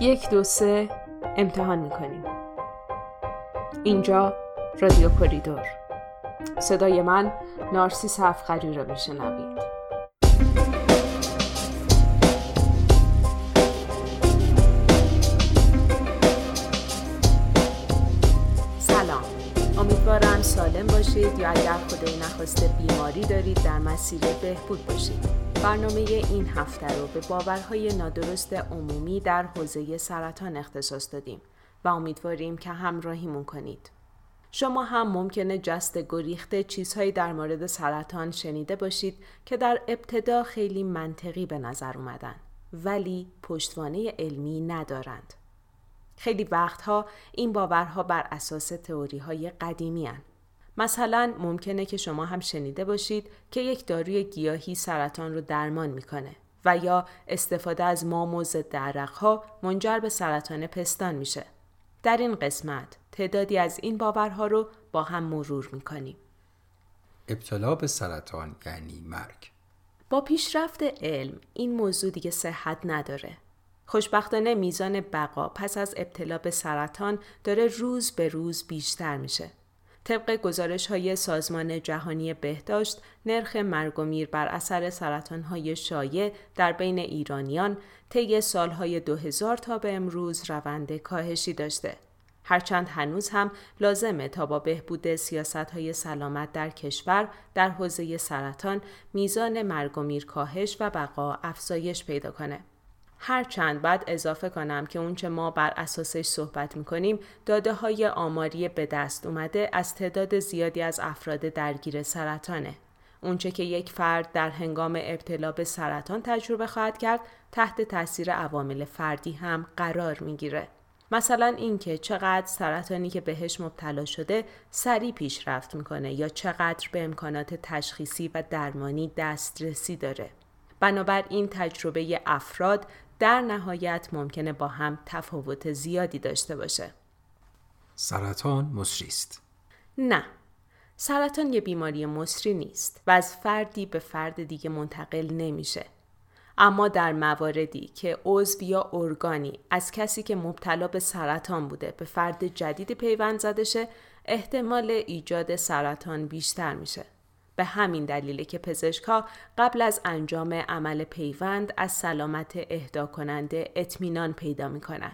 یک دو سه امتحان می‌کنیم. اینجا رادیو کوریدور. صدای من نارسیس هفخری را میشنوید. سلام. امیدوارم سالم باشید یا اگر خدای نخواسته بیماری دارید در مسیر بهبود باشید. برنامه این هفته رو به باورهای نادرست عمومی در حوزه سرطان اختصاص دادیم و امیدواریم که همراهیمون کنید. شما هم ممکنه جست گریخته چیزهایی در مورد سرطان شنیده باشید که در ابتدا خیلی منطقی به نظر اومدن ولی پشتوانه علمی ندارند. خیلی وقتها این باورها بر اساس تئوری های قدیمی هن. مثلا ممکنه که شما هم شنیده باشید که یک داروی گیاهی سرطان رو درمان می‌کنه و یا استفاده از مام و ضد منجر به سرطان پستان میشه. در این قسمت تعدادی از این باورها رو با هم مرور می‌کنیم. ابتلا به سرطان یعنی مرگ. با پیشرفت علم این موضوع دیگه صحت نداره. خوشبختانه میزان بقا پس از ابتلا به سرطان داره روز به روز بیشتر میشه. طبق گزارش های سازمان جهانی بهداشت، نرخ مرگ و میر بر اثر سرطان های شایع در بین ایرانیان طی سالهای 2000 تا به امروز روند کاهشی داشته. هرچند هنوز هم لازمه تا با بهبود سیاست های سلامت در کشور در حوزه سرطان میزان مرگ و میر کاهش و بقا افزایش پیدا کنه. هرچند بعد اضافه کنم که اونچه ما بر اساسش صحبت می‌کنیم داده های آماری به دست اومده از تعداد زیادی از افراد درگیر سرطانه. اونچه که یک فرد در هنگام ابتلا به سرطان تجربه خواهد کرد تحت تاثیر عوامل فردی هم قرار می‌گیره. مثلا اینکه چقدر سرطانی که بهش مبتلا شده سریع پیشرفت می‌کنه یا چقدر به امکانات تشخیصی و درمانی دسترسی داره. بنابراین تجربه افراد در نهایت ممکنه با هم تفاوت زیادی داشته باشه. سرطان مصری است؟ نه. سرطان یه بیماری مصری نیست و از فردی به فرد دیگه منتقل نمیشه. اما در مواردی که عضو یا ارگانی از کسی که مبتلا به سرطان بوده به فرد جدید پیوند زده شه احتمال ایجاد سرطان بیشتر میشه. به همین دلیله که پزشکها قبل از انجام عمل پیوند از سلامت اهدا کننده اطمینان پیدا می‌کنن.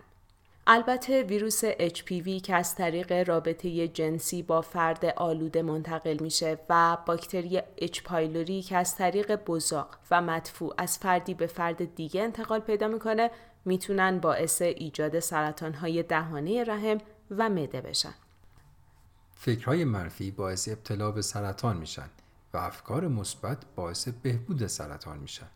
البته ویروس HPV که از طریق رابطه جنسی با فرد آلوده منتقل میشه و باکتری H. پایلوری که از طریق بزاق و مدفوع از فردی به فرد دیگه انتقال پیدا می‌کنه می‌تونن باعث ایجاد سرطانهای دهانه رحم و مده بشن. فکرهای منفی باعث ابتلا به سرطان میشن و افکار مثبت باعث بهبود سرطان میشن.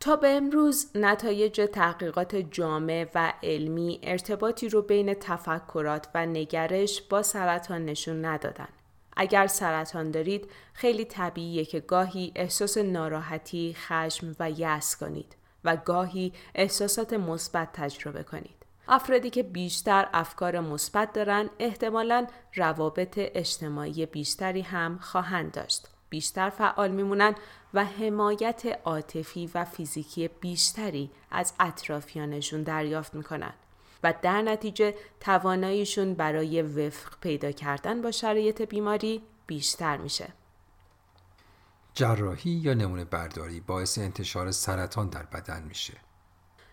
تا به امروز نتایج تحقیقات جامع و علمی ارتباطی رو بین تفکرات و نگرش با سرطان نشون ندادن. اگر سرطان دارید خیلی طبیعیه که گاهی احساس ناراحتی، خشم و یأس کنید و گاهی احساسات مثبت تجربه کنید. افرادی که بیشتر افکار مثبت دارن احتمالا روابط اجتماعی بیشتری هم خواهند داشت. بیشتر فعال میمونن و حمایت عاطفی و فیزیکی بیشتری از اطرافیانشون دریافت می‌کنن و در نتیجه تواناییشون برای وفق پیدا کردن با شرایط بیماری بیشتر میشه. جراحی یا نمونه برداری باعث انتشار سرطان در بدن میشه.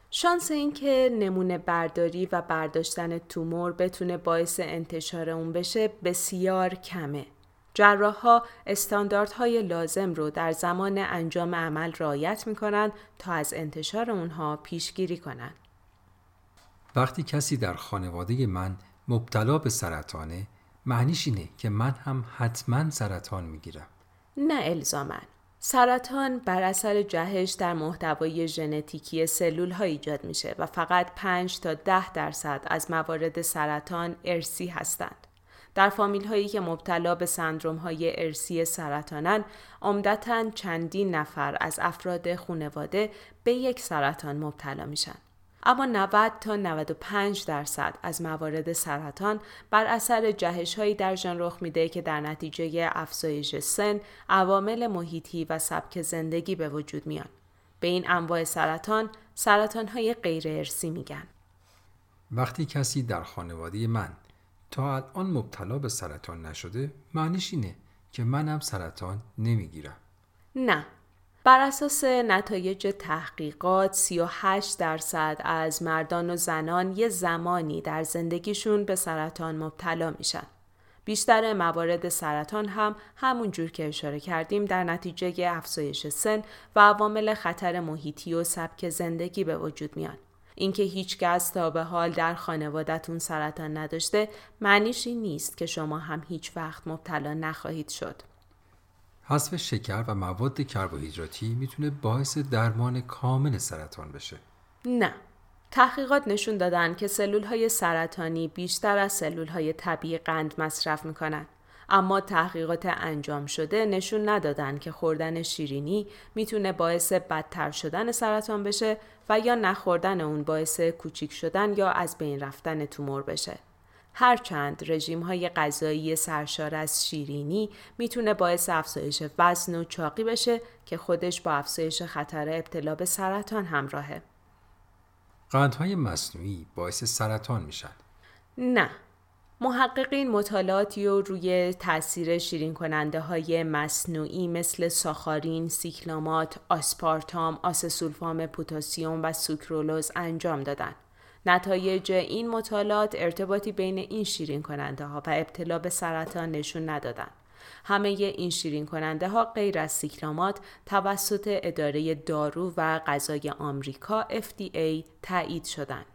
شانس اینکه نمونه برداری و برداشتن تومور بتونه باعث انتشار اون بشه بسیار کمه. جراحها استانداردهای لازم رو در زمان انجام عمل رعایت می کنند تا از انتشار اونها پیشگیری کنند. وقتی کسی در خانواده من مبتلا به سرطانه معنیش اینه که من هم حتما سرطان می‌گیرم. نه الزامن. سرطان بر اثر جهش در محتوای ژنتیکی سلول ها ایجاد میشه و فقط 5 تا 10 درصد از موارد سرطان ارسی هستند. در فامیل هایی که مبتلا به سندروم های ارسی سرطانن عمدتا چندین نفر از افراد خانواده به یک سرطان مبتلا میشن. اما 90 تا 95 درصد از موارد سرطان بر اثر جهش هایی در ژن رخ میده که در نتیجه افزایش سن، عوامل محیطی و سبک زندگی به وجود میان. به این انواع سرطان سرطان های غیر ارسی میگن. وقتی کسی در خانواده من تا الان مبتلا به سرطان نشده معنیش اینه که منم سرطان نمی‌گیرم نه بر اساس نتایج تحقیقات 38 درصد از مردان و زنان یه زمانی در زندگیشون به سرطان مبتلا میشن. بیشتر موارد سرطان هم همون جور که اشاره کردیم در نتیجه افزایش سن و عوامل خطر محیطی و سبک زندگی به وجود میان. اینکه هیچ کس تا به حال در خانوادتون سرطان نداشته معنیش این نیست که شما هم هیچ وقت مبتلا نخواهید شد. حذف شکر و مواد کربوهیدراتی می‌تونه باعث درمان کامل سرطان بشه. نه. تحقیقات نشون دادن که سلول های سرطانی بیشتر از سلول های طبیعی قند مصرف می‌کنن. اما تحقیقات انجام شده نشون ندادن که خوردن شیرینی می‌تونه باعث بدتر شدن سرطان بشه و یا نخوردن اون باعث کوچیک شدن یا از بین رفتن تومور بشه. هرچند رژیم های غذایی سرشار از شیرینی می‌تونه باعث افزایش وزن و چاقی بشه که خودش با افزایش خطر ابتلا به سرطان همراهه. قندهای مصنوعی باعث سرطان میشن؟ نه. محققین مطالعاتی رو روی تاثیر شیرین کننده های مصنوعی مثل ساخارین، سیکلامات، آسپارتام، آسسولفام پوتاسیوم و سوکرولوز انجام دادن. نتایج این مطالعات ارتباطی بین این شیرین کننده ها و ابتلا به سرطان نشون ندادن. همه این شیرین کننده ها غیر از سیکلامات توسط اداره دارو و غذای آمریکا FDA تایید شدن.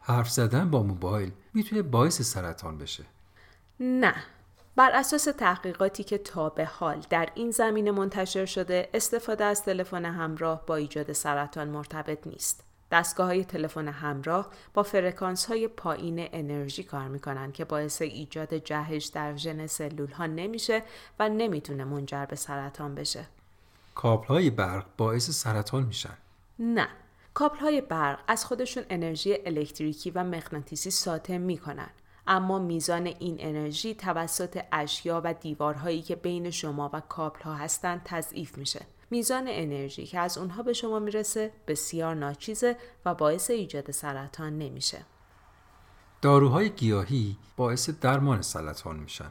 حرف زدن با موبایل می‌تونه باعث سرطان بشه؟ نه. بر اساس تحقیقاتی که تا به حال در این زمینه منتشر شده استفاده از تلفن همراه با ایجاد سرطان مرتبط نیست. دستگاه های تلفن همراه با فرکانس های پایین انرژی کار می‌کنن که باعث ایجاد جهش در ژن سلول ها نمیشه و نمی‌تونه منجر به سرطان بشه. کابل های برق باعث سرطان میشن؟ نه. کابل های برق از خودشون انرژی الکتریکی و مغناطیسی ساطع می‌کنن. اما میزان این انرژی توسط اشیا و دیوارهایی که بین شما و کابل ها هستند تضعیف میشه. میزان انرژی که از اونها به شما می‌رسه بسیار ناچیزه و باعث ایجاد سرطان نمیشه. داروهای گیاهی باعث درمان سرطان میشن؟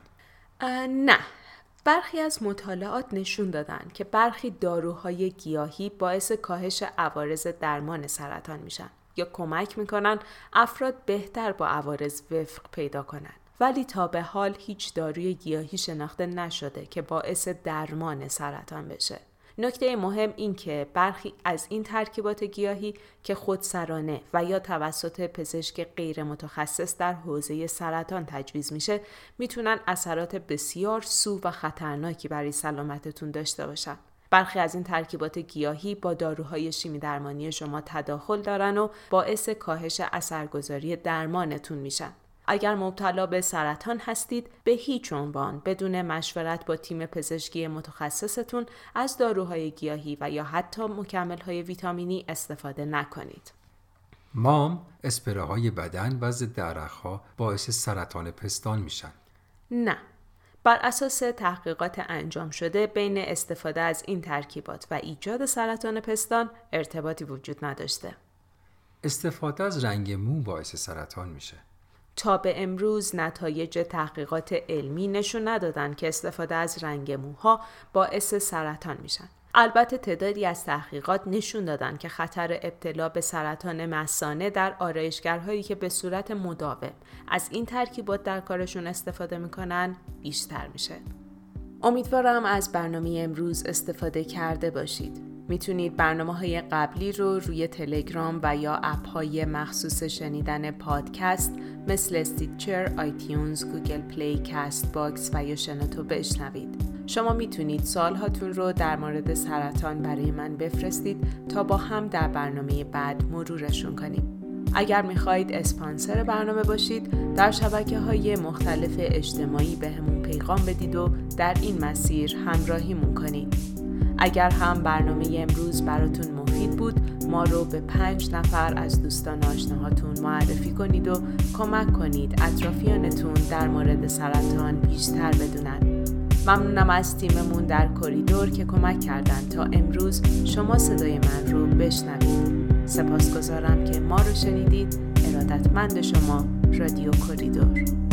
نه. برخی از مطالعات نشون دادن که برخی داروهای گیاهی باعث کاهش عوارض درمان سرطان میشن یا کمک می‌کنن افراد بهتر با عوارض وفق پیدا کنن. ولی تا به حال هیچ داروی گیاهی شناخته نشده که باعث درمان سرطان بشه. نکته مهم این که برخی از این ترکیبات گیاهی که خودسرانه و یا توسط پزشک غیر متخصص در حوزه سرطان تجویز میشه می‌تونن اثرات بسیار سو و خطرناکی برای سلامتتون داشته باشن. برخی از این ترکیبات گیاهی با داروهای شیمی درمانی شما تداخل دارن و باعث کاهش اثرگذاری درمانتون میشن. اگر مبتلا به سرطان هستید به هیچ عنوان بدون مشورت با تیم پزشکی متخصصتون از داروهای گیاهی و یا حتی مکملهای ویتامینی استفاده نکنید. مام اسپره های بدن و ضد ها باعث سرطان پستان میشن. نه. بر اساس تحقیقات انجام شده بین استفاده از این ترکیبات و ایجاد سرطان پستان ارتباطی وجود نداشته. استفاده از رنگ مو باعث سرطان میشه. تا به امروز نتایج تحقیقات علمی نشون ندادن که استفاده از رنگ موها باعث سرطان میشن. البته تعدادی از تحقیقات نشون دادن که خطر ابتلا به سرطان مثانه در آرایشگرهایی که به صورت مداوم از این ترکیبات در کارشون استفاده می‌کنن بیشتر میشه. امیدوارم از برنامه امروز استفاده کرده باشید. می‌تونید برنامه های قبلی رو روی تلگرام و یا اپ های مخصوص شنیدن پادکست مثل Stitcher، iTunes، Google Play، Castbox و یا شنوتو بشنوید. شما می‌تونید سوالهاتون رو در مورد سرطان برای من بفرستید تا با هم در برنامه بعد مرورشون کنیم. اگر می‌خواهید اسپانسر برنامه باشید در شبکه های مختلف اجتماعی به پیغام بدید و در این مسیر همراهیمون کنید. اگر هم برنامه امروز براتون مفید بود ما رو به پنج نفر از دوستان آشناهاتون معرفی کنید و کمک کنید اطرافیانتون در مورد سرطان بیشتر بدونن. ممنونم از تیممون در کریدور که کمک کردن تا امروز شما صدای من رو بشنوید. سپاسگزارم که ما رو شنیدید. ارادتمند شما رادیو کوریدور